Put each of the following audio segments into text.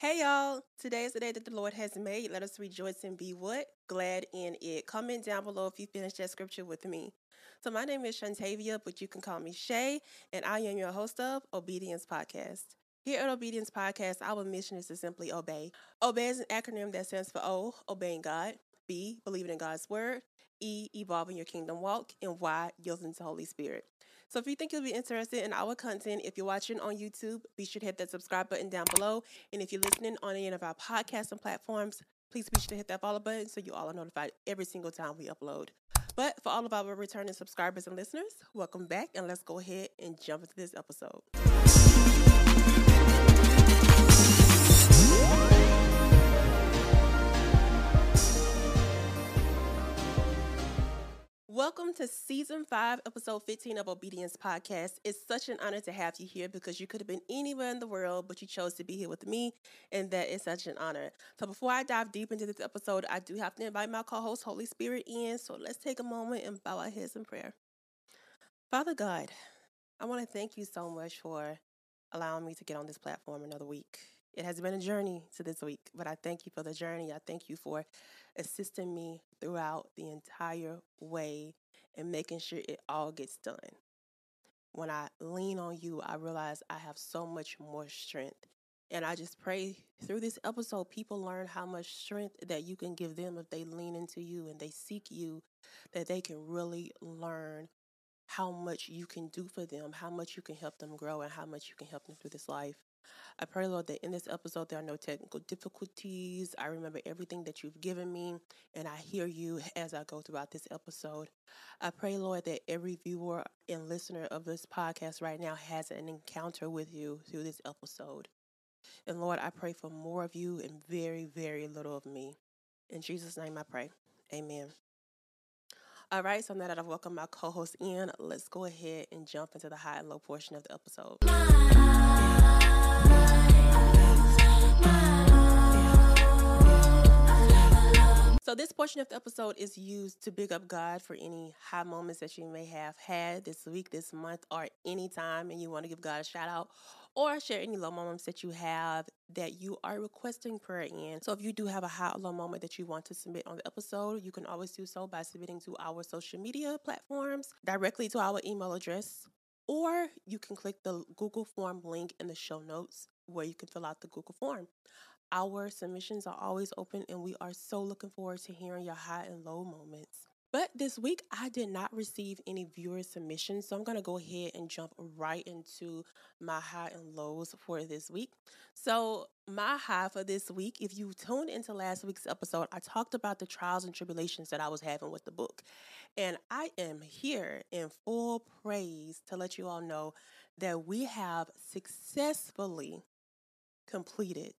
Hey y'all, today is the day that the Lord has made. Let us rejoice and be what? Glad in it. Comment down below if you finished that scripture with me. So my name is Shantavia, but you can call me Shay, and I am your host of Obedience Podcast. Here at Obedience Podcast, our mission is to simply obey. Obey is an acronym that stands for O, obeying God, B, believing in God's word, E, evolving your kingdom walk, and Y, yielding to the Holy Spirit. So if you think you'll be interested in our content, if you're watching on YouTube, be sure to hit that subscribe button down below. And if you're listening on any of our podcasts and platforms, please be sure to hit that follow button so you all are notified every single time we upload. But for all of our returning subscribers and listeners, welcome back and let's go ahead and jump into this episode. Welcome to season five, episode 15 of Obedience Podcast. It's such an honor to have you here because you could have been anywhere in the world, but you chose to be here with me, and that is such an honor. So, before I dive deep into this episode, I do have to invite my co host, Holy Spirit, in. So, let's take a moment and bow our heads in prayer. Father God, I want to thank you so much for allowing me to get on this platform another week. It has been a journey to this week, but I thank you for the journey. I thank you for assisting me throughout the entire way and making sure it all gets done. When I lean on you, I realize I have so much more strength. And I just pray through this episode, people learn how much strength that you can give them if they lean into you and they seek you, that they can really learn how much you can do for them, how much you can help them grow, and how much you can help them through this life. I pray, Lord, that in this episode there are no technical difficulties. I remember everything that you've given me, and I hear you as I go throughout this episode. I pray, Lord, that every viewer and listener of this podcast right now has an encounter with you through this episode. And Lord, I pray for more of you and very, very little of me. In Jesus' name I pray. Amen. All right, so now that I've welcomed my co host in, let's go ahead and jump into the high and low portion of the episode. So, this portion of the episode is used to big up God for any high moments that you may have had this week, this month, or any time, and you want to give God a shout out or share any low moments that you have that you are requesting prayer in. So, if you do have a high or low moment that you want to submit on the episode, you can always do so by submitting to our social media platforms directly to our email address, or you can click the Google Form link in the show notes where you can fill out the Google Form. Our submissions are always open, and we are so looking forward to hearing your high and low moments. But this week, I did not receive any viewer submissions, so I'm going to go ahead and jump right into my high and lows for this week. So, my high for this week, if you tuned into last week's episode, I talked about the trials and tribulations that I was having with the book. And I am here in full praise to let you all know that we have successfully completed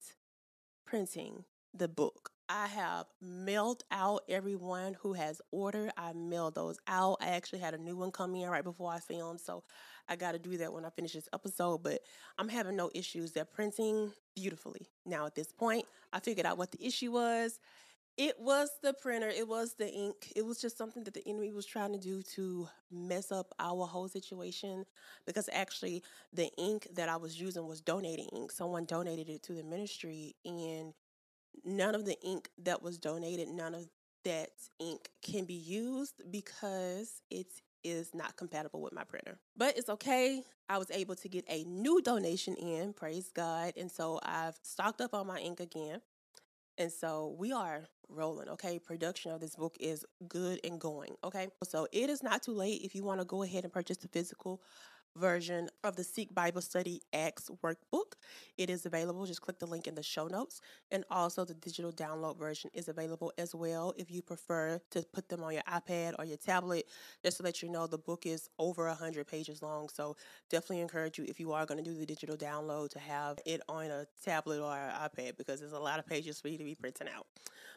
printing the book. I have mailed out everyone who has ordered. I mailed those out. I actually had a new one come in right before I filmed, so I got to do that when I finish this episode. But I'm having no issues. They're printing beautifully. Now, at this point, I figured out what the issue was. It was the printer, it was the ink. It was just something that the enemy was trying to do to mess up our whole situation because actually the ink that I was using was donating ink. Someone donated it to the ministry and none of the ink that was donated, none of that ink can be used because it is not compatible with my printer. But it's okay. I was able to get a new donation in, praise God. And so I've stocked up on my ink again. And so we are rolling, okay? Production of this book is good and going, okay? So it is not too late if you want to go ahead and purchase the physical version of the Seek Bible Study Acts workbook. It is available. Just click the link in the show notes. And also, the digital download version is available as well if you prefer to put them on your iPad or your tablet. Just to let you know, the book is over 100 pages long. So, definitely encourage you if you are going to do the digital download to have it on a tablet or an iPad because there's a lot of pages for you to be printing out.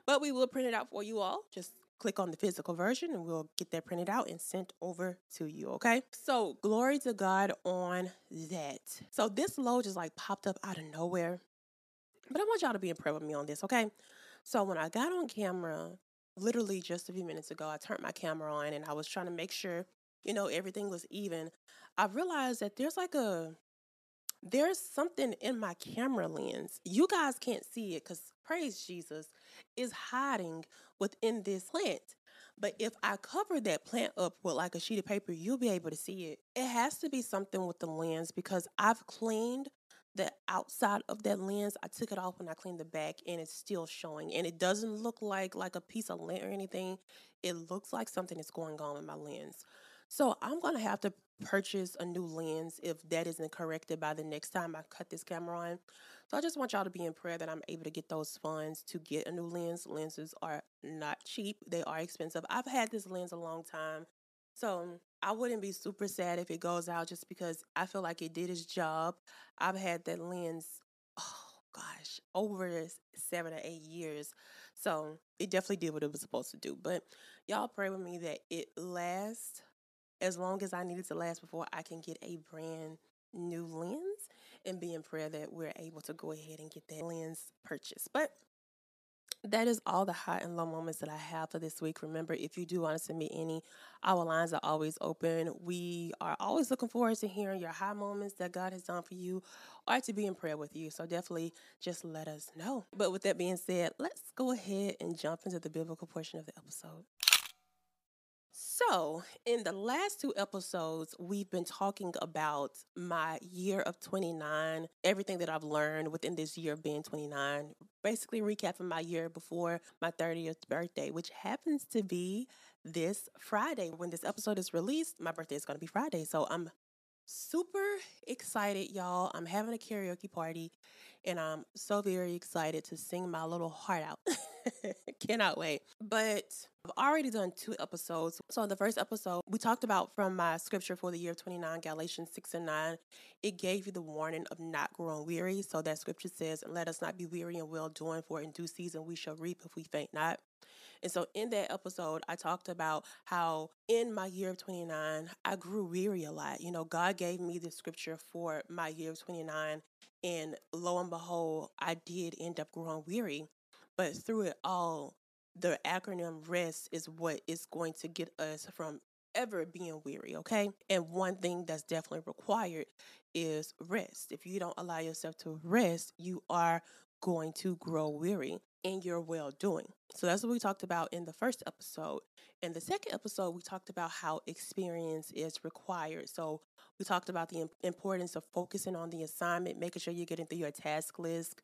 But we will print it out for you all. Just click on the physical version and we'll get that printed out and sent over to you, okay? So, glory to God on that. So, this load just like popped up out of nowhere. But I want y'all to be in prayer with me on this, okay? So, when I got on camera, literally just a few minutes ago, I turned my camera on and I was trying to make sure, you know, everything was even. I realized that there's like a there's something in my camera lens. You guys can't see it because praise Jesus is hiding within this plant. But if I cover that plant up with like a sheet of paper, you'll be able to see it. It has to be something with the lens because I've cleaned the outside of that lens. I took it off when I cleaned the back and it's still showing. And it doesn't look like like a piece of lint or anything. It looks like something is going on with my lens. So I'm going to have to purchase a new lens if that isn't corrected by the next time I cut this camera on. So I just want y'all to be in prayer that I'm able to get those funds to get a new lens. Lenses are not cheap, they are expensive. I've had this lens a long time. So I wouldn't be super sad if it goes out just because I feel like it did its job. I've had that lens, oh gosh, over seven or eight years. So it definitely did what it was supposed to do. But y'all pray with me that it lasts as long as I need it to last before I can get a brand new lens and be in prayer that we're able to go ahead and get that lens purchased. But that is all the high and low moments that I have for this week. Remember, if you do want to me any, our lines are always open. We are always looking forward to hearing your high moments that God has done for you or to be in prayer with you. So definitely just let us know. But with that being said, let's go ahead and jump into the biblical portion of the episode. So, in the last two episodes, we've been talking about my year of 29, everything that I've learned within this year of being 29, basically recapping my year before my 30th birthday, which happens to be this Friday. When this episode is released, my birthday is going to be Friday. So, I'm super excited, y'all. I'm having a karaoke party and I'm so very excited to sing my little heart out. Cannot wait. But I've already done two episodes. So, in the first episode, we talked about from my scripture for the year of 29, Galatians 6 and 9. It gave you the warning of not growing weary. So, that scripture says, let us not be weary and well doing, for in due season we shall reap if we faint not. And so in that episode, I talked about how in my year of 29, I grew weary a lot. You know, God gave me the scripture for my year of 29, and lo and behold, I did end up growing weary. But through it all, the acronym REST is what is going to get us from ever being weary, okay? And one thing that's definitely required is rest. If you don't allow yourself to rest, you are going to grow weary in your well doing. So that's what we talked about in the first episode. In the second episode, we talked about how experience is required. So we talked about the importance of focusing on the assignment, making sure you're getting through your task list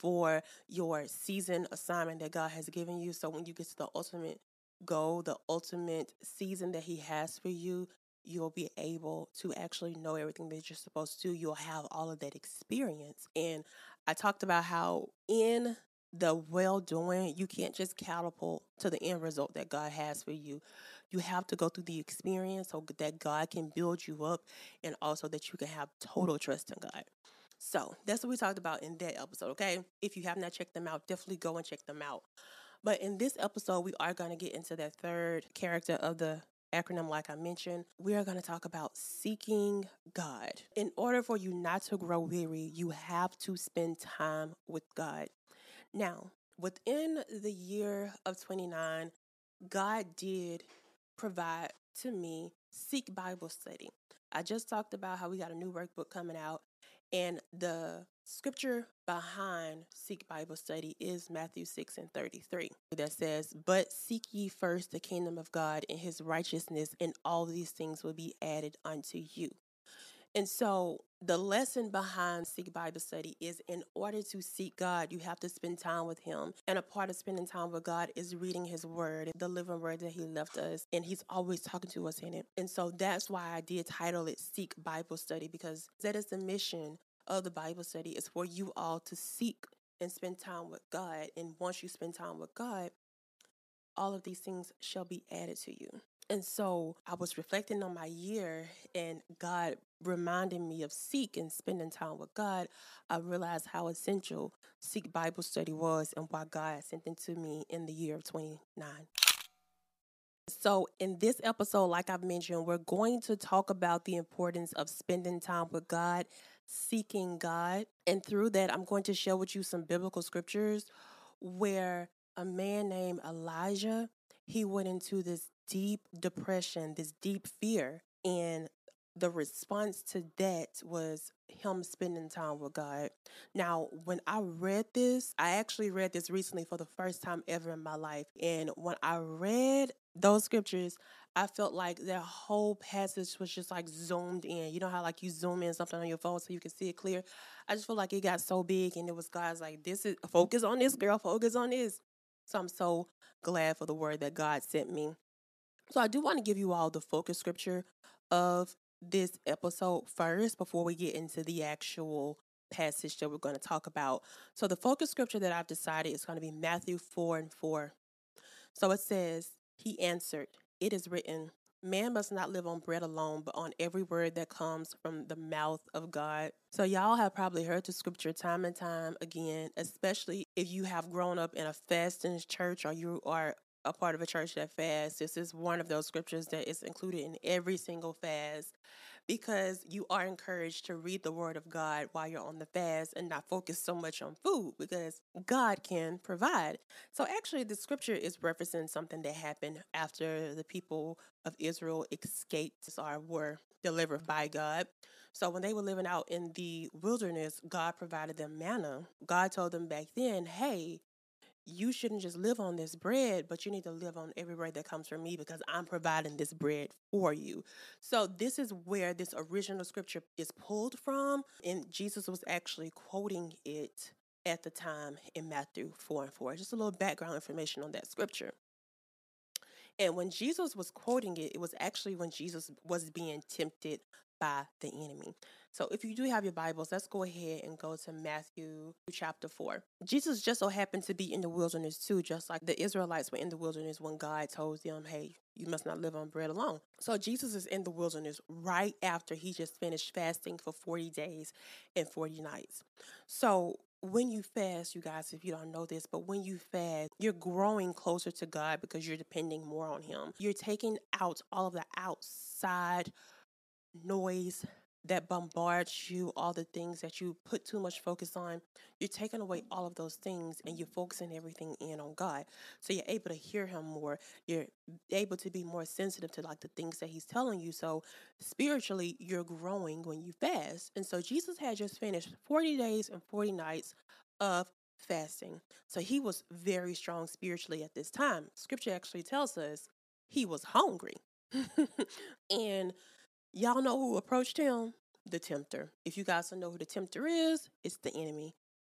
for your season assignment that God has given you. So when you get to the ultimate goal, the ultimate season that He has for you, you'll be able to actually know everything that you're supposed to. You'll have all of that experience. And I talked about how in the well doing, you can't just catapult to the end result that God has for you. You have to go through the experience so that God can build you up and also that you can have total trust in God. So that's what we talked about in that episode, okay? If you have not checked them out, definitely go and check them out. But in this episode, we are going to get into that third character of the acronym, like I mentioned, we are going to talk about seeking God. In order for you not to grow weary, you have to spend time with God. Now, within the year of 29, God did provide to me Seek Bible Study. I just talked about how we got a new workbook coming out, and the scripture behind Seek Bible Study is Matthew 6 and 33 that says, But seek ye first the kingdom of God and his righteousness, and all these things will be added unto you. And so the lesson behind Seek Bible Study is in order to seek God, you have to spend time with Him. And a part of spending time with God is reading His Word, the living Word that He left us. And He's always talking to us in it. And so that's why I did title it Seek Bible Study because that is the mission of the Bible study is for you all to seek and spend time with God. And once you spend time with God, all of these things shall be added to you. And so I was reflecting on my year and God reminding me of seek and spending time with God. I realized how essential Seek Bible study was and why God sent it to me in the year of 29. So, in this episode, like I've mentioned, we're going to talk about the importance of spending time with God, seeking God. And through that, I'm going to share with you some biblical scriptures where a man named Elijah, he went into this deep depression, this deep fear. And the response to that was him spending time with God. Now, when I read this, I actually read this recently for the first time ever in my life. And when I read those scriptures, I felt like that whole passage was just like zoomed in. You know how like you zoom in something on your phone so you can see it clear? I just feel like it got so big and it was God's like, this is focus on this, girl, focus on this. So I'm so glad for the word that God sent me. So I do want to give you all the focus scripture of this episode first before we get into the actual passage that we're going to talk about. So the focus scripture that I've decided is going to be Matthew 4 and 4. So it says, He answered, It is written, Man must not live on bread alone, but on every word that comes from the mouth of God. So, y'all have probably heard the scripture time and time again, especially if you have grown up in a fasting church or you are a part of a church that fasts. This is one of those scriptures that is included in every single fast because you are encouraged to read the word of God while you're on the fast and not focus so much on food because God can provide. So actually the scripture is referencing something that happened after the people of Israel escaped or were delivered by God. So when they were living out in the wilderness, God provided them manna. God told them back then, "Hey, you shouldn't just live on this bread, but you need to live on every bread that comes from me because I'm providing this bread for you. So, this is where this original scripture is pulled from, and Jesus was actually quoting it at the time in Matthew 4 and 4. Just a little background information on that scripture. And when Jesus was quoting it, it was actually when Jesus was being tempted by the enemy. So if you do have your Bibles, let's go ahead and go to Matthew chapter 4. Jesus just so happened to be in the wilderness too, just like the Israelites were in the wilderness when God told them, hey, you must not live on bread alone. So Jesus is in the wilderness right after he just finished fasting for 40 days and 40 nights. So when you fast, you guys, if you don't know this, but when you fast, you're growing closer to God because you're depending more on Him. You're taking out all of the outside noise that bombards you, all the things that you put too much focus on, you're taking away all of those things and you're focusing everything in on God. So you're able to hear Him more. You're able to be more sensitive to like the things that He's telling you. So spiritually, you're growing when you fast. And so Jesus had just finished 40 days and 40 nights of fasting. So he was very strong spiritually at this time. Scripture actually tells us he was hungry. and Y'all know who approached him? The tempter. If you guys don't know who the tempter is, it's the enemy.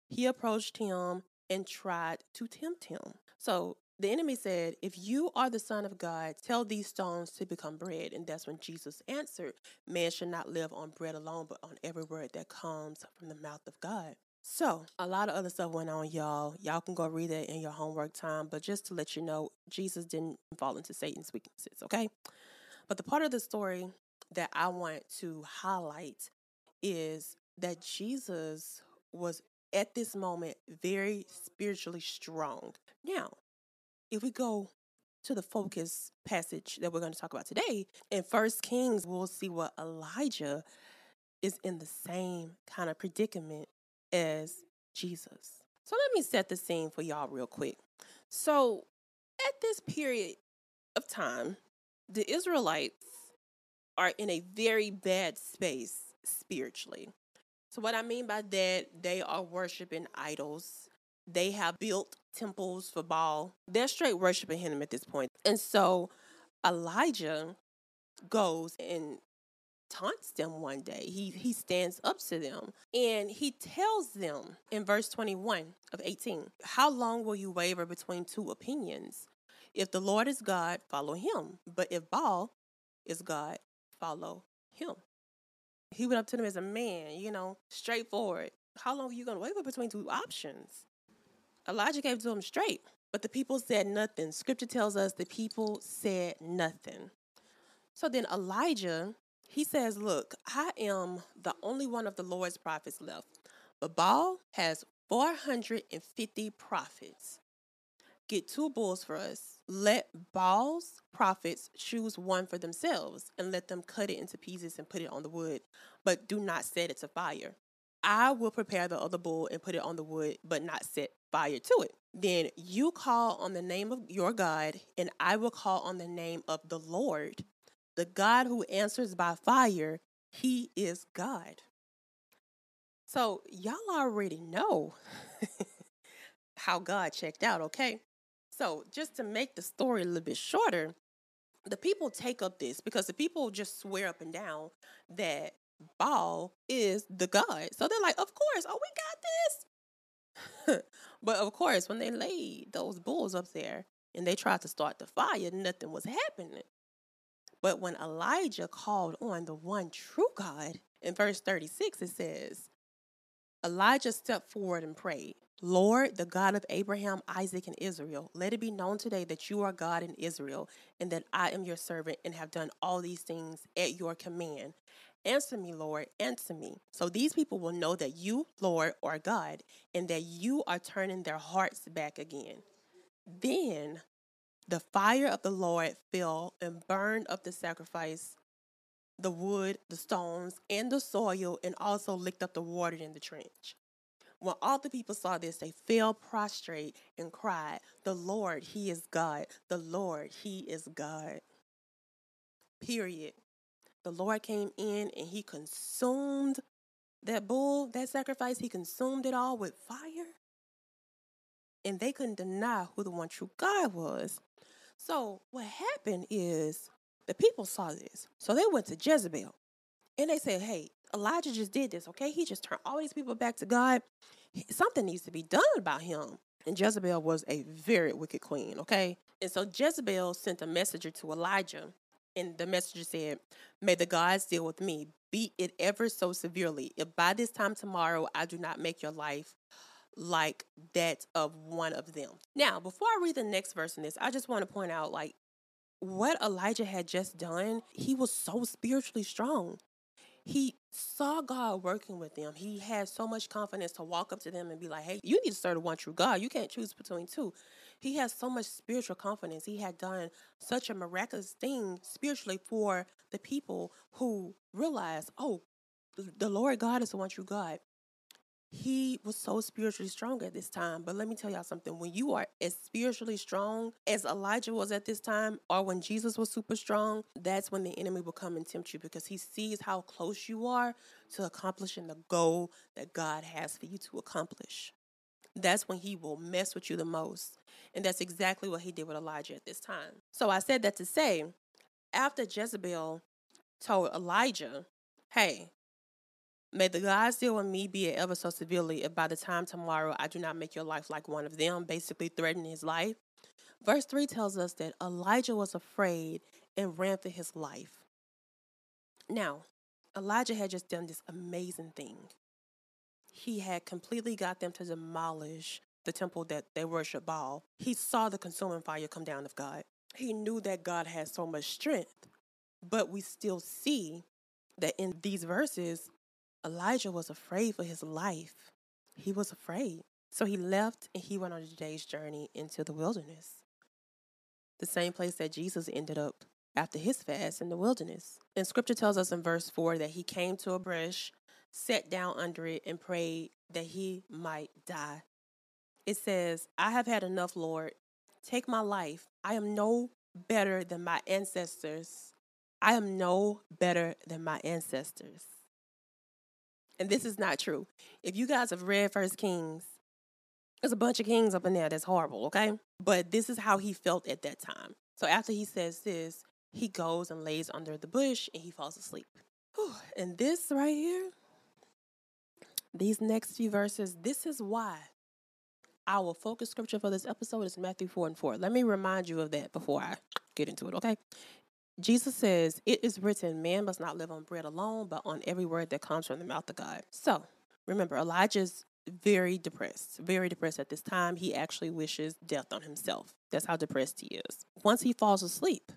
He approached him and tried to tempt him. So the enemy said, If you are the Son of God, tell these stones to become bread. And that's when Jesus answered, Man should not live on bread alone, but on every word that comes from the mouth of God. So, a lot of other stuff went on, y'all. Y'all can go read it in your homework time. But just to let you know, Jesus didn't fall into Satan's weaknesses, okay? But the part of the story that I want to highlight is that Jesus was at this moment very spiritually strong. Now, if we go to the focus passage that we're going to talk about today, in First Kings, we'll see what Elijah is in the same kind of predicament as Jesus. So let me set the scene for y'all real quick. So, at this period of time, the Israelites are in a very bad space spiritually. So, what I mean by that, they are worshiping idols. They have built temples for Baal. They're straight worshiping him at this point. And so Elijah goes and taunts them one day. He he stands up to them and he tells them in verse 21 of 18, "How long will you waver between two opinions? If the Lord is God, follow him, but if Baal is God, follow him. He went up to them as a man, you know, straightforward. How long are you going to waver between two options? Elijah gave to him straight, but the people said nothing. Scripture tells us the people said nothing. So then Elijah, he says, Look, I am the only one of the Lord's prophets left, but Baal has 450 prophets. Get two bulls for us. Let Baal's prophets choose one for themselves and let them cut it into pieces and put it on the wood, but do not set it to fire. I will prepare the other bull and put it on the wood, but not set fire to it. Then you call on the name of your God, and I will call on the name of the Lord, the God who answers by fire, He is God. So, y'all already know how God checked out, okay? So, just to make the story a little bit shorter, the people take up this because the people just swear up and down that Baal is the God. So they're like, of course, oh, we got this. but of course, when they laid those bulls up there and they tried to start the fire, nothing was happening. But when Elijah called on the one true God, in verse 36, it says, Elijah stepped forward and prayed, Lord, the God of Abraham, Isaac, and Israel, let it be known today that you are God in Israel, and that I am your servant and have done all these things at your command. Answer me, Lord, answer me. So these people will know that you, Lord, are God, and that you are turning their hearts back again. Then the fire of the Lord fell and burned up the sacrifice the wood, the stones, and the soil, and also licked up the water in the trench. When all the people saw this, they fell prostrate and cried, The Lord, He is God. The Lord, He is God. Period. The Lord came in and He consumed that bull, that sacrifice. He consumed it all with fire. And they couldn't deny who the one true God was. So, what happened is the people saw this. So they went to Jezebel and they said, Hey, Elijah just did this, okay? He just turned all these people back to God. Something needs to be done about him. And Jezebel was a very wicked queen, okay? And so Jezebel sent a messenger to Elijah. And the messenger said, May the gods deal with me, beat it ever so severely. If by this time tomorrow I do not make your life like that of one of them. Now, before I read the next verse in this, I just want to point out like what Elijah had just done, he was so spiritually strong. He saw God working with them. He had so much confidence to walk up to them and be like, hey, you need to serve the one true God. You can't choose between two. He has so much spiritual confidence. He had done such a miraculous thing spiritually for the people who realized, oh, the Lord God is the one true God he was so spiritually strong at this time. But let me tell y'all something when you are as spiritually strong as Elijah was at this time, or when Jesus was super strong, that's when the enemy will come and tempt you because he sees how close you are to accomplishing the goal that God has for you to accomplish. That's when he will mess with you the most. And that's exactly what he did with Elijah at this time. So I said that to say, after Jezebel told Elijah, hey, May the gods deal with me be it ever so severely if by the time tomorrow I do not make your life like one of them, basically threatening his life. Verse 3 tells us that Elijah was afraid and ran for his life. Now, Elijah had just done this amazing thing. He had completely got them to demolish the temple that they worship Baal. He saw the consuming fire come down of God. He knew that God had so much strength. But we still see that in these verses, Elijah was afraid for his life. He was afraid. So he left and he went on a day's journey into the wilderness. The same place that Jesus ended up after his fast in the wilderness. And scripture tells us in verse 4 that he came to a bush, sat down under it, and prayed that he might die. It says, I have had enough, Lord. Take my life. I am no better than my ancestors. I am no better than my ancestors and this is not true. If you guys have read First Kings, there's a bunch of kings up in there that's horrible, okay? But this is how he felt at that time. So after he says this, he goes and lays under the bush and he falls asleep. Whew. And this right here, these next few verses, this is why our focus scripture for this episode is Matthew 4 and 4. Let me remind you of that before I get into it, okay? Jesus says, It is written, man must not live on bread alone, but on every word that comes from the mouth of God. So remember, Elijah's very depressed, very depressed at this time. He actually wishes death on himself. That's how depressed he is. Once he falls asleep,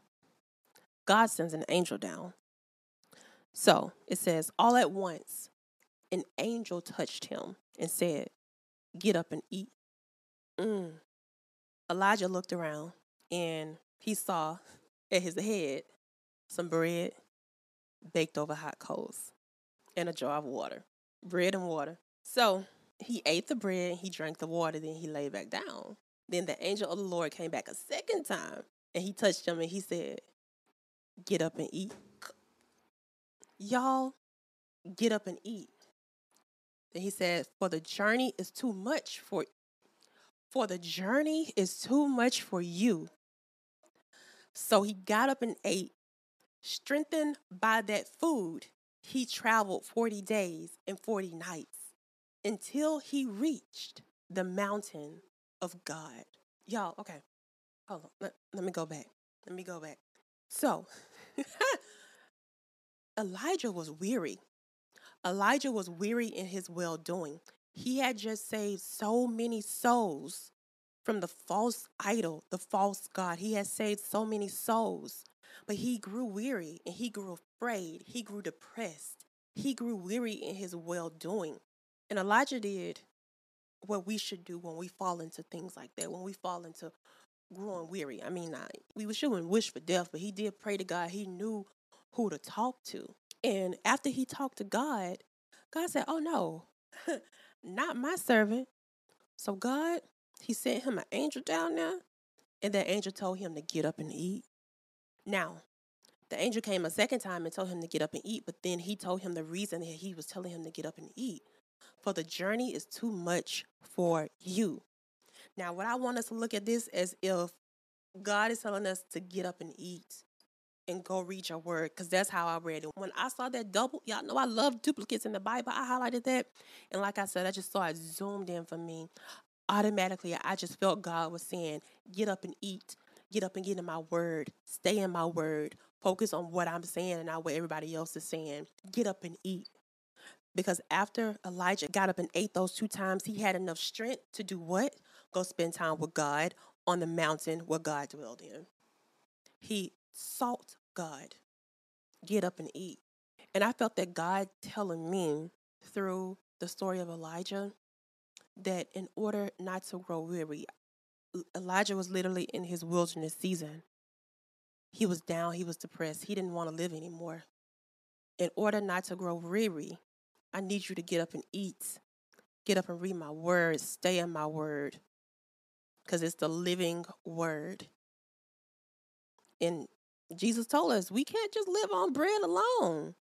God sends an angel down. So it says, All at once, an angel touched him and said, Get up and eat. Mm. Elijah looked around and he saw at his head some bread baked over hot coals and a jar of water. Bread and water. So he ate the bread, he drank the water, then he lay back down. Then the angel of the Lord came back a second time and he touched him and he said, Get up and eat. Y'all, get up and eat. Then he said, For the journey is too much for for the journey is too much for you. So he got up and ate. Strengthened by that food, he traveled 40 days and 40 nights until he reached the mountain of God. Y'all, okay. Hold on. Let, let me go back. Let me go back. So, Elijah was weary. Elijah was weary in his well doing. He had just saved so many souls from the false idol, the false God. He had saved so many souls, but he grew weary and he grew afraid. He grew depressed. He grew weary in his well doing. And Elijah did what we should do when we fall into things like that, when we fall into growing weary. I mean, I, we shouldn't wish for death, but he did pray to God. He knew who to talk to. And after he talked to God, God said, Oh no, not my servant. So God, he sent him an angel down there, and that angel told him to get up and eat. Now, the angel came a second time and told him to get up and eat, but then he told him the reason that he was telling him to get up and eat. For the journey is too much for you. Now, what I want us to look at this as if God is telling us to get up and eat and go read your word because that's how I read it. When I saw that double, y'all know I love duplicates in the Bible. I highlighted that. And like I said, I just saw it zoomed in for me. Automatically, I just felt God was saying, get up and eat. Get up and get in my word. Stay in my word. Focus on what I'm saying and not what everybody else is saying. Get up and eat. Because after Elijah got up and ate those two times, he had enough strength to do what? Go spend time with God on the mountain where God dwelled in. He sought God. Get up and eat. And I felt that God telling me through the story of Elijah that in order not to grow weary, Elijah was literally in his wilderness season. He was down, he was depressed, he didn't want to live anymore. In order not to grow weary, I need you to get up and eat. Get up and read my word, stay in my word, because it's the living word. And Jesus told us we can't just live on bread alone.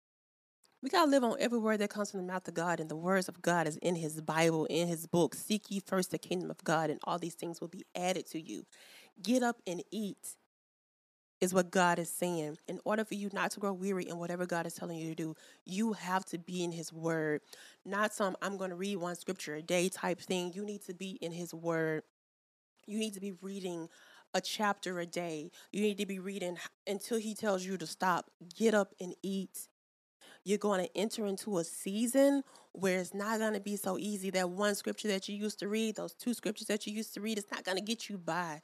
We got to live on every word that comes from the mouth of God, and the words of God is in His Bible, in His book. Seek ye first the kingdom of God, and all these things will be added to you. Get up and eat, is what God is saying. In order for you not to grow weary in whatever God is telling you to do, you have to be in His Word. Not some, I'm going to read one scripture a day type thing. You need to be in His Word. You need to be reading a chapter a day. You need to be reading until He tells you to stop. Get up and eat. You're going to enter into a season where it's not going to be so easy. That one scripture that you used to read, those two scriptures that you used to read, it's not going to get you by.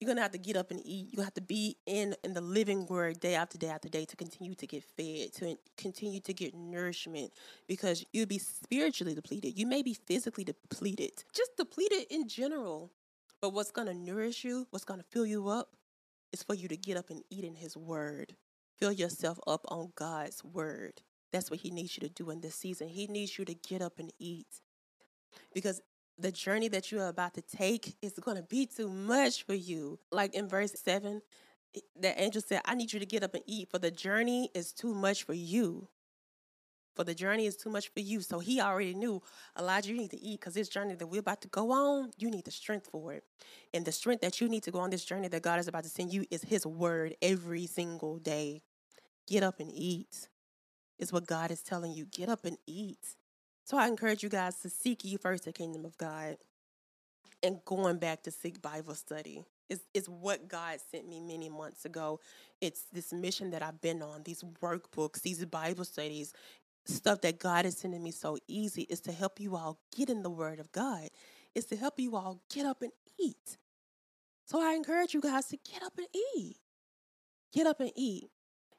You're gonna have to get up and eat. You have to be in in the living word day after day after day to continue to get fed, to continue to get nourishment, because you'll be spiritually depleted. You may be physically depleted, just depleted in general. But what's gonna nourish you, what's gonna fill you up, is for you to get up and eat in His Word. Fill yourself up on God's Word. That's what He needs you to do in this season. He needs you to get up and eat. Because the journey that you are about to take is going to be too much for you. Like in verse 7, the angel said, I need you to get up and eat, for the journey is too much for you. For the journey is too much for you. So he already knew, Elijah, you need to eat because this journey that we're about to go on, you need the strength for it. And the strength that you need to go on this journey that God is about to send you is his word every single day. Get up and eat, is what God is telling you. Get up and eat. So I encourage you guys to seek ye first the kingdom of God and going back to seek Bible study. Is is what God sent me many months ago. It's this mission that I've been on, these workbooks, these Bible studies, stuff that God is sending me so easy is to help you all get in the word of God. Is to help you all get up and eat. So I encourage you guys to get up and eat. Get up and eat.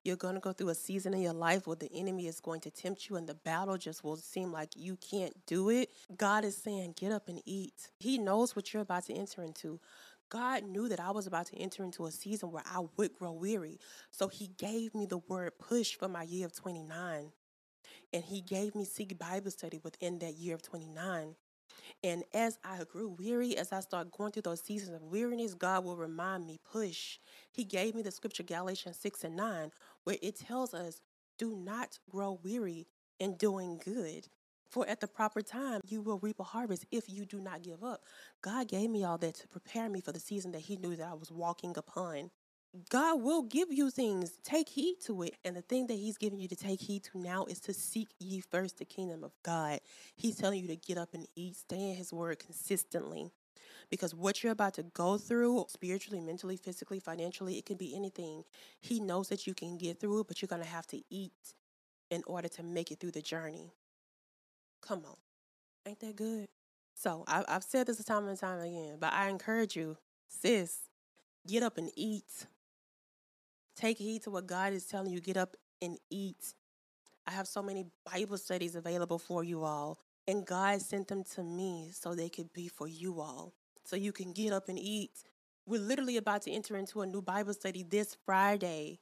You're going to go through a season in your life where the enemy is going to tempt you and the battle just will seem like you can't do it. God is saying, get up and eat. He knows what you're about to enter into. God knew that I was about to enter into a season where I would grow weary. So he gave me the word push for my year of 29. And he gave me Seek Bible study within that year of 29. And as I grew weary, as I started going through those seasons of weariness, God will remind me, push. He gave me the scripture, Galatians 6 and 9, where it tells us, do not grow weary in doing good. For at the proper time, you will reap a harvest if you do not give up. God gave me all that to prepare me for the season that He knew that I was walking upon. God will give you things. Take heed to it. And the thing that He's giving you to take heed to now is to seek ye first the kingdom of God. He's telling you to get up and eat, stay in His word consistently. Because what you're about to go through, spiritually, mentally, physically, financially, it can be anything. He knows that you can get through it, but you're going to have to eat in order to make it through the journey. Come on. Ain't that good? So I, have said this a time and time again, but I encourage you, sis, get up and eat. Take heed to what God is telling you. Get up and eat. I have so many Bible studies available for you all, and God sent them to me so they could be for you all, so you can get up and eat. We're literally about to enter into a new Bible study this Friday.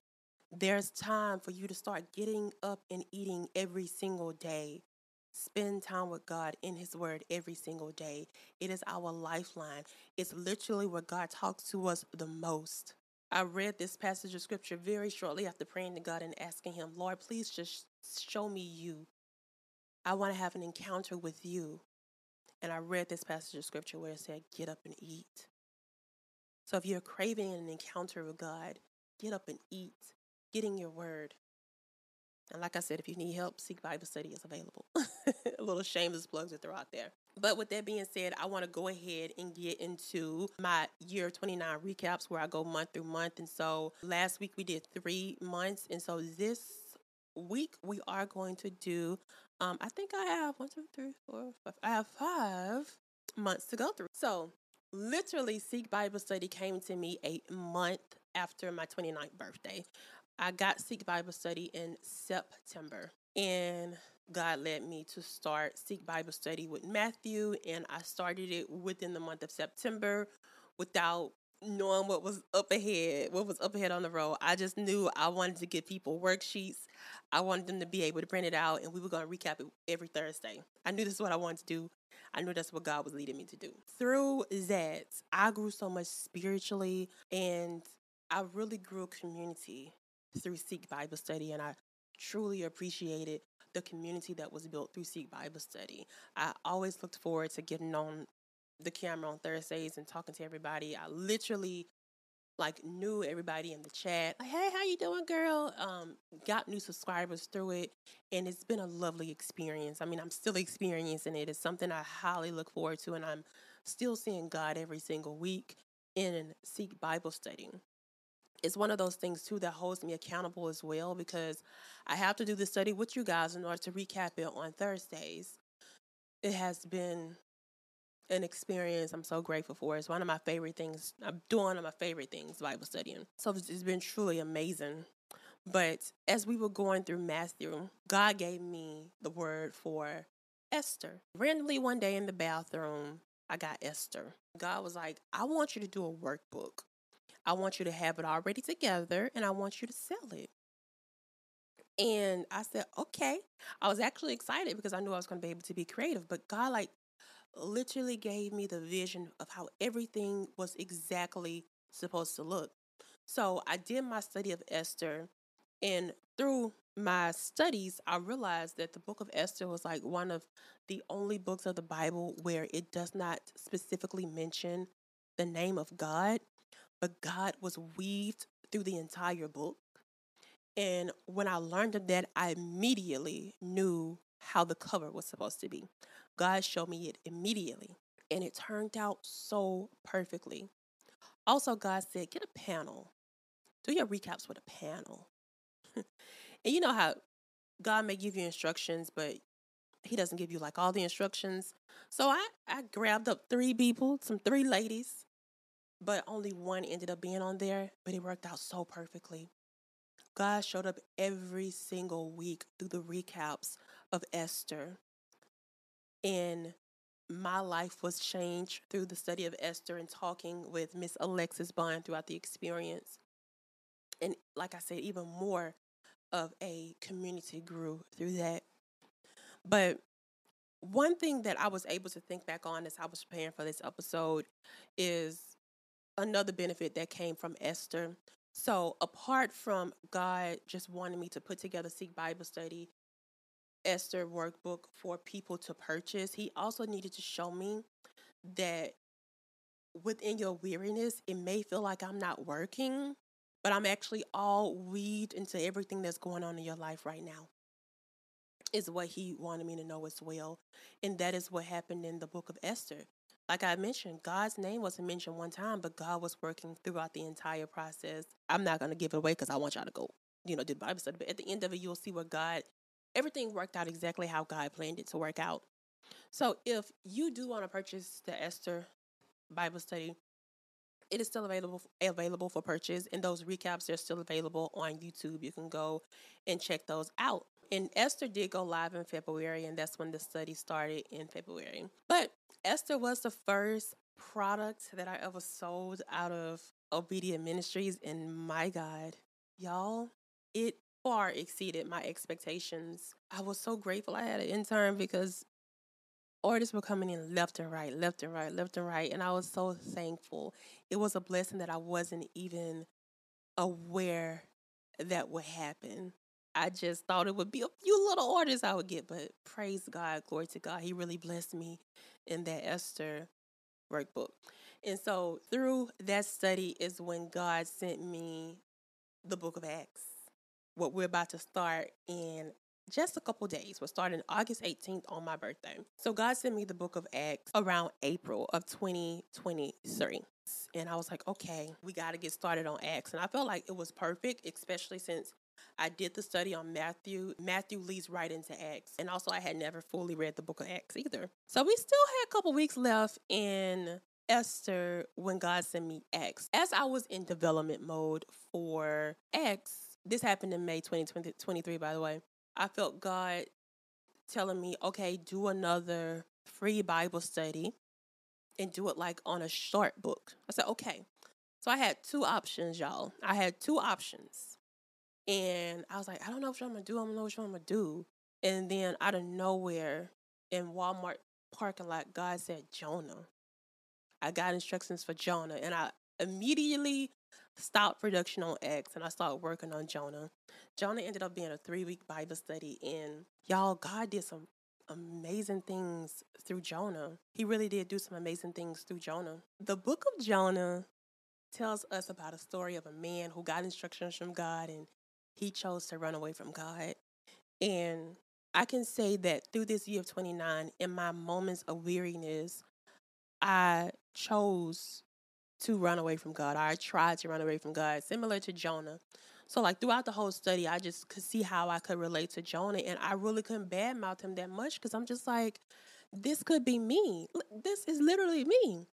There's time for you to start getting up and eating every single day. Spend time with God in His Word every single day. It is our lifeline. It's literally where God talks to us the most. I read this passage of scripture very shortly after praying to God and asking Him, Lord, please just show me you. I want to have an encounter with you. And I read this passage of scripture where it said, Get up and eat. So if you're craving an encounter with God, get up and eat. Get in your word. And like I said, if you need help, Seek Bible Study is available. a little shameless plugs to throw out there. But with that being said, I want to go ahead and get into my year 29 recaps where I go month through month. And so last week we did three months. And so this week we are going to do, um, I think I have one, two, three, four, five. I have five months to go through. So literally, Seek Bible Study came to me a month after my 29th birthday. I got Seek Bible Study in September, and God led me to start Seek Bible Study with Matthew, and I started it within the month of September without knowing what was up ahead, what was up ahead on the road. I just knew I wanted to give people worksheets. I wanted them to be able to print it out, and we were going to recap it every Thursday. I knew this is what I wanted to do. I knew that's what God was leading me to do. Through that, I grew so much spiritually, and I really grew a community through Seek Bible Study, and I truly appreciated the community that was built through Seek Bible Study. I always looked forward to getting on the camera on Thursdays and talking to everybody. I literally like knew everybody in the chat. Like, hey, how you doing, girl? Um, got new subscribers through it, and it's been a lovely experience. I mean, I'm still experiencing it. It's something I highly look forward to, and I'm still seeing God every single week in Seek Bible Study it's one of those things too that holds me accountable as well because I have to do the study with you guys in order to recap it on Thursdays. It has been an experience I'm so grateful for. It's one of my favorite things. I'm doing one of my favorite things, Bible studying. So it's been truly amazing. But as we were going through Matthew, God gave me the word for Esther. Randomly one day in the bathroom, I got Esther. God was like, I want you to do a workbook. I want you to have it already together and I want you to sell it. And I said, okay. I was actually excited because I knew I was going to be able to be creative. But God, like, literally gave me the vision of how everything was exactly supposed to look. So I did my study of Esther. And through my studies, I realized that the book of Esther was like one of the only books of the Bible where it does not specifically mention the name of God but God was weaved through the entire book. And when I learned of that, I immediately knew how the cover was supposed to be. God showed me it immediately, and it turned out so perfectly. Also, God said, get a panel. Do your recaps with a panel. and you know how God may give you instructions, but He doesn't give you like all the instructions. So I, I grabbed up three people, some three ladies, but only one ended up being on there, but it worked out so perfectly. God showed up every single week through the recaps of Esther. And my life was changed through the study of Esther and talking with Miss Alexis Bond throughout the experience. And like I said, even more of a community grew through that. But one thing that I was able to think back on as I was preparing for this episode is another benefit that came from Esther. So, apart from God just wanting me to put together Seek Bible Study, Esther workbook for people to purchase, he also needed to show me that within your weariness, it may feel like I'm not working, but I'm actually all weaved into everything that's going on in your life right now. Is what he wanted me to know as well. And that is what happened in the book of Esther. Like I mentioned, God's name wasn't mentioned one time, but God was working throughout the entire process. I'm not going to give it away because I want y'all to go, you know, do the Bible study. But at the end of it, you'll see where God, everything worked out exactly how God planned it to work out. So if you do want to purchase the Esther Bible study, it is still available available for purchase, and those recaps are still available on YouTube. You can go and check those out. And Esther did go live in February, and that's when the study started in February. But Esther was the first product that I ever sold out of Obedient Ministries, and my God, y'all, it far exceeded my expectations. I was so grateful I had an intern because orders were coming in left and right, left and right, left and right. And I was so thankful. It was a blessing that I wasn't even aware that would happen. I just thought it would be a few little orders I would get, but praise God, glory to God. He really blessed me in that Esther workbook. And so through that study is when God sent me the book of Acts, what we're about to start in just a couple days. We're starting August 18th on my birthday. So God sent me the book of Acts around April of 2023. And I was like, okay, we got to get started on Acts. And I felt like it was perfect, especially since I did the study on Matthew. Matthew leads right into Acts. And also, I had never fully read the book of Acts either. So we still had a couple weeks left in Esther when God sent me Acts. As I was in development mode for Acts, this happened in May 2023, by the way. I felt God telling me, okay, do another free Bible study and do it like on a short book. I said, okay. So I had two options, y'all. I had two options. And I was like, I don't know what I'm gonna do. I don't know what I'm gonna do. And then out of nowhere in Walmart parking lot, God said, Jonah. I got instructions for Jonah. And I immediately stopped production on Acts and I started working on Jonah. Jonah ended up being a three week Bible study, and y'all, God did some amazing things through Jonah. He really did do some amazing things through Jonah. The book of Jonah tells us about a story of a man who got instructions from God and he chose to run away from God. And I can say that through this year of 29, in my moments of weariness, I chose to run away from God. I tried to run away from God, similar to Jonah. So, like throughout the whole study, I just could see how I could relate to Jonah, and I really couldn't badmouth him that much because I'm just like, this could be me. This is literally me.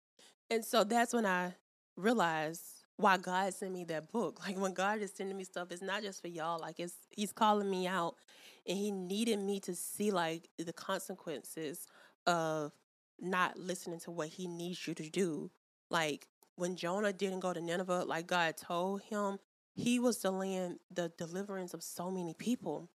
And so that's when I realized why God sent me that book. Like when God is sending me stuff, it's not just for y'all. Like it's He's calling me out, and He needed me to see like the consequences of not listening to what He needs you to do. Like when Jonah didn't go to Nineveh like God told him, he was delaying the deliverance of so many people.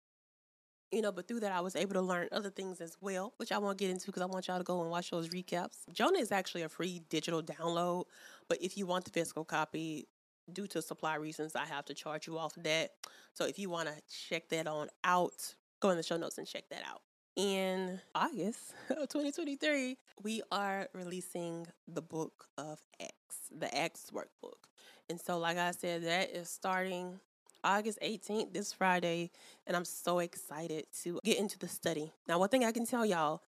You know, but through that, I was able to learn other things as well, which I won't get into because I want y'all to go and watch those recaps. Jonah is actually a free digital download, but if you want the physical copy, due to supply reasons, I have to charge you off of that. So if you want to check that on out, go in the show notes and check that out in August of 2023, we are releasing the book of Acts, the Acts workbook. And so, like I said, that is starting August 18th, this Friday, and I'm so excited to get into the study. Now, one thing I can tell y'all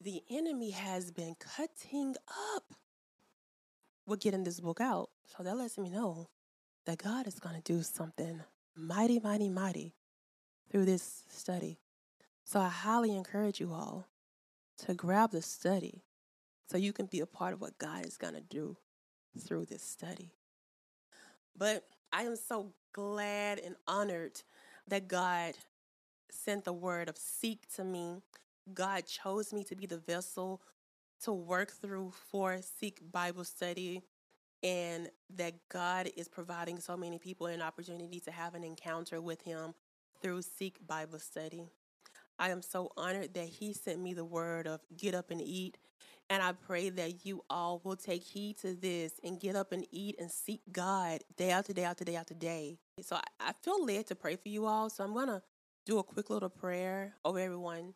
the enemy has been cutting up with getting this book out. So that lets me know that God is going to do something mighty, mighty, mighty through this study. So I highly encourage you all to grab the study so you can be a part of what God is going to do through this study. But I am so glad and honored that God sent the word of seek to me. God chose me to be the vessel to work through for Seek Bible study, and that God is providing so many people an opportunity to have an encounter with Him through Seek Bible study. I am so honored that He sent me the word of get up and eat. And I pray that you all will take heed to this and get up and eat and seek God day after day after day after day. So I, I feel led to pray for you all. So I'm going to do a quick little prayer over everyone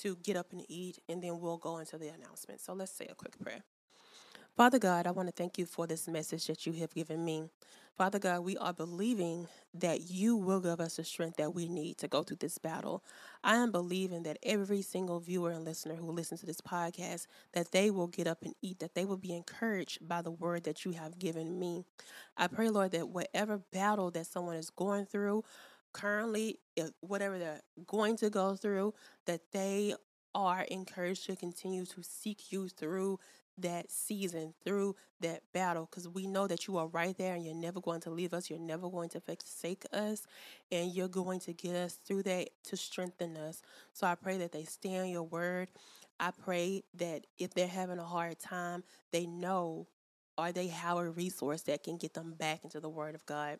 to get up and eat, and then we'll go into the announcement. So let's say a quick prayer. Father God, I want to thank you for this message that you have given me. Father God, we are believing that you will give us the strength that we need to go through this battle. I am believing that every single viewer and listener who listens to this podcast, that they will get up and eat, that they will be encouraged by the word that you have given me. I pray, Lord, that whatever battle that someone is going through, currently, whatever they're going to go through, that they are encouraged to continue to seek you through that season, through that battle, because we know that you are right there and you're never going to leave us. You're never going to forsake us, and you're going to get us through that to strengthen us. So I pray that they stay on your word. I pray that if they're having a hard time, they know or they have a resource that can get them back into the Word of God.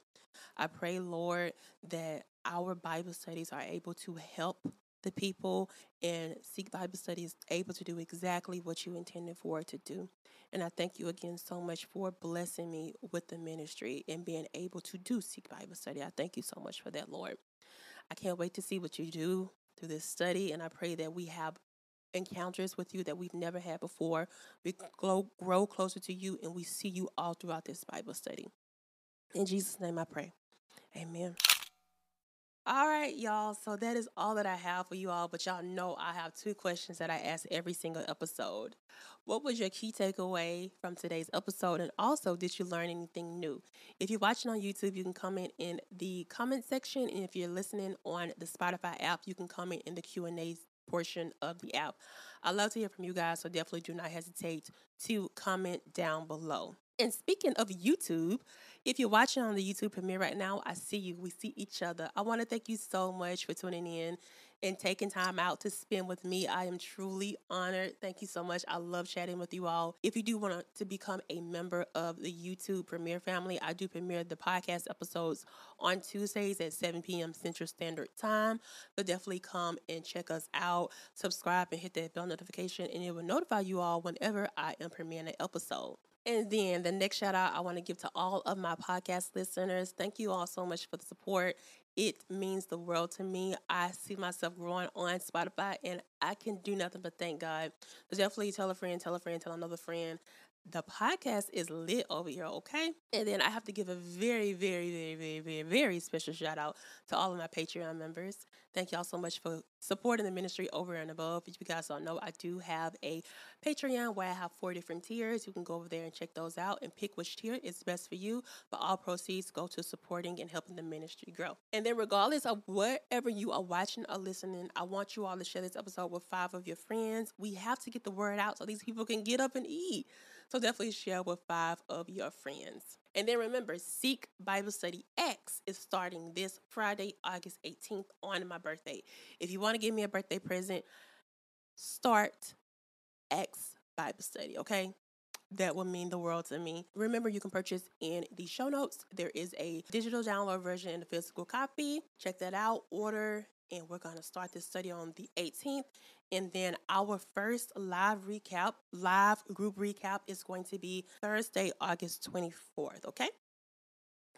I pray, Lord, that our Bible studies are able to help the people and Seek Bible Study is able to do exactly what you intended for it to do. And I thank you again so much for blessing me with the ministry and being able to do Seek Bible Study. I thank you so much for that, Lord. I can't wait to see what you do through this study, and I pray that we have encounters with you that we've never had before. We grow, grow closer to you, and we see you all throughout this Bible study. In Jesus' name I pray. Amen. All right, y'all. So that is all that I have for you all. But y'all know I have two questions that I ask every single episode. What was your key takeaway from today's episode? And also, did you learn anything new? If you're watching on YouTube, you can comment in the comment section. And if you're listening on the Spotify app, you can comment in the Q&A portion of the app. I love to hear from you guys, so definitely do not hesitate to comment down below. And speaking of YouTube, if you're watching on the YouTube premiere right now, I see you. We see each other. I want to thank you so much for tuning in and taking time out to spend with me. I am truly honored. Thank you so much. I love chatting with you all. If you do want to become a member of the YouTube Premiere family, I do premiere the podcast episodes on Tuesdays at 7 p.m. Central Standard Time. So definitely come and check us out, subscribe, and hit that bell notification, and it will notify you all whenever I am premiering an episode. And then the next shout out I want to give to all of my podcast listeners. Thank you all so much for the support. It means the world to me. I see myself growing on Spotify and I can do nothing but thank God. So definitely tell a friend, tell a friend, tell another friend the podcast is lit over here, okay? And then I have to give a very, very, very, very, very, very special shout out to all of my Patreon members. Thank y'all so much for supporting the ministry over and above. If you guys don't know, I do have a Patreon where I have four different tiers. You can go over there and check those out and pick which tier is best for you. But all proceeds go to supporting and helping the ministry grow. And then, regardless of wherever you are watching or listening, I want you all to share this episode with five of your friends. We have to get the word out so these people can get up and eat. So definitely share with five of your friends. And then remember, Seek Bible Study Acts is starting this Friday, August 18th on my birthday. If you want to give me a birthday present, start Acts Bible Study, okay? That will mean the world to me. Remember, you can purchase in the show notes. There is a digital download version and a physical copy. Check that out. Order and we're going to start this study on the 18th. And then our first live recap, live group recap is going to be Thursday, August 24th. Okay.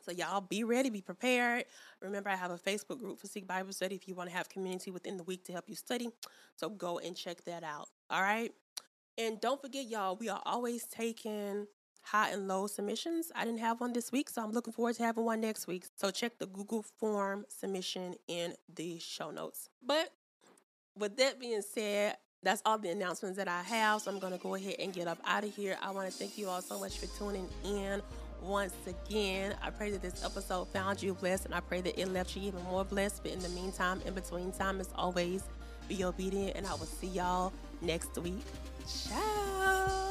So y'all be ready, be prepared. Remember, I have a Facebook group for Seek Bible Study if you want to have community within the week to help you study. So go and check that out. All right. And don't forget, y'all, we are always taking high and low submissions. I didn't have one this week, so I'm looking forward to having one next week. So check the Google form submission in the show notes. But with that being said, that's all the announcements that I have. So I'm going to go ahead and get up out of here. I want to thank you all so much for tuning in once again. I pray that this episode found you blessed and I pray that it left you even more blessed. But in the meantime, in between time, as always, be obedient and I will see y'all next week. Ciao.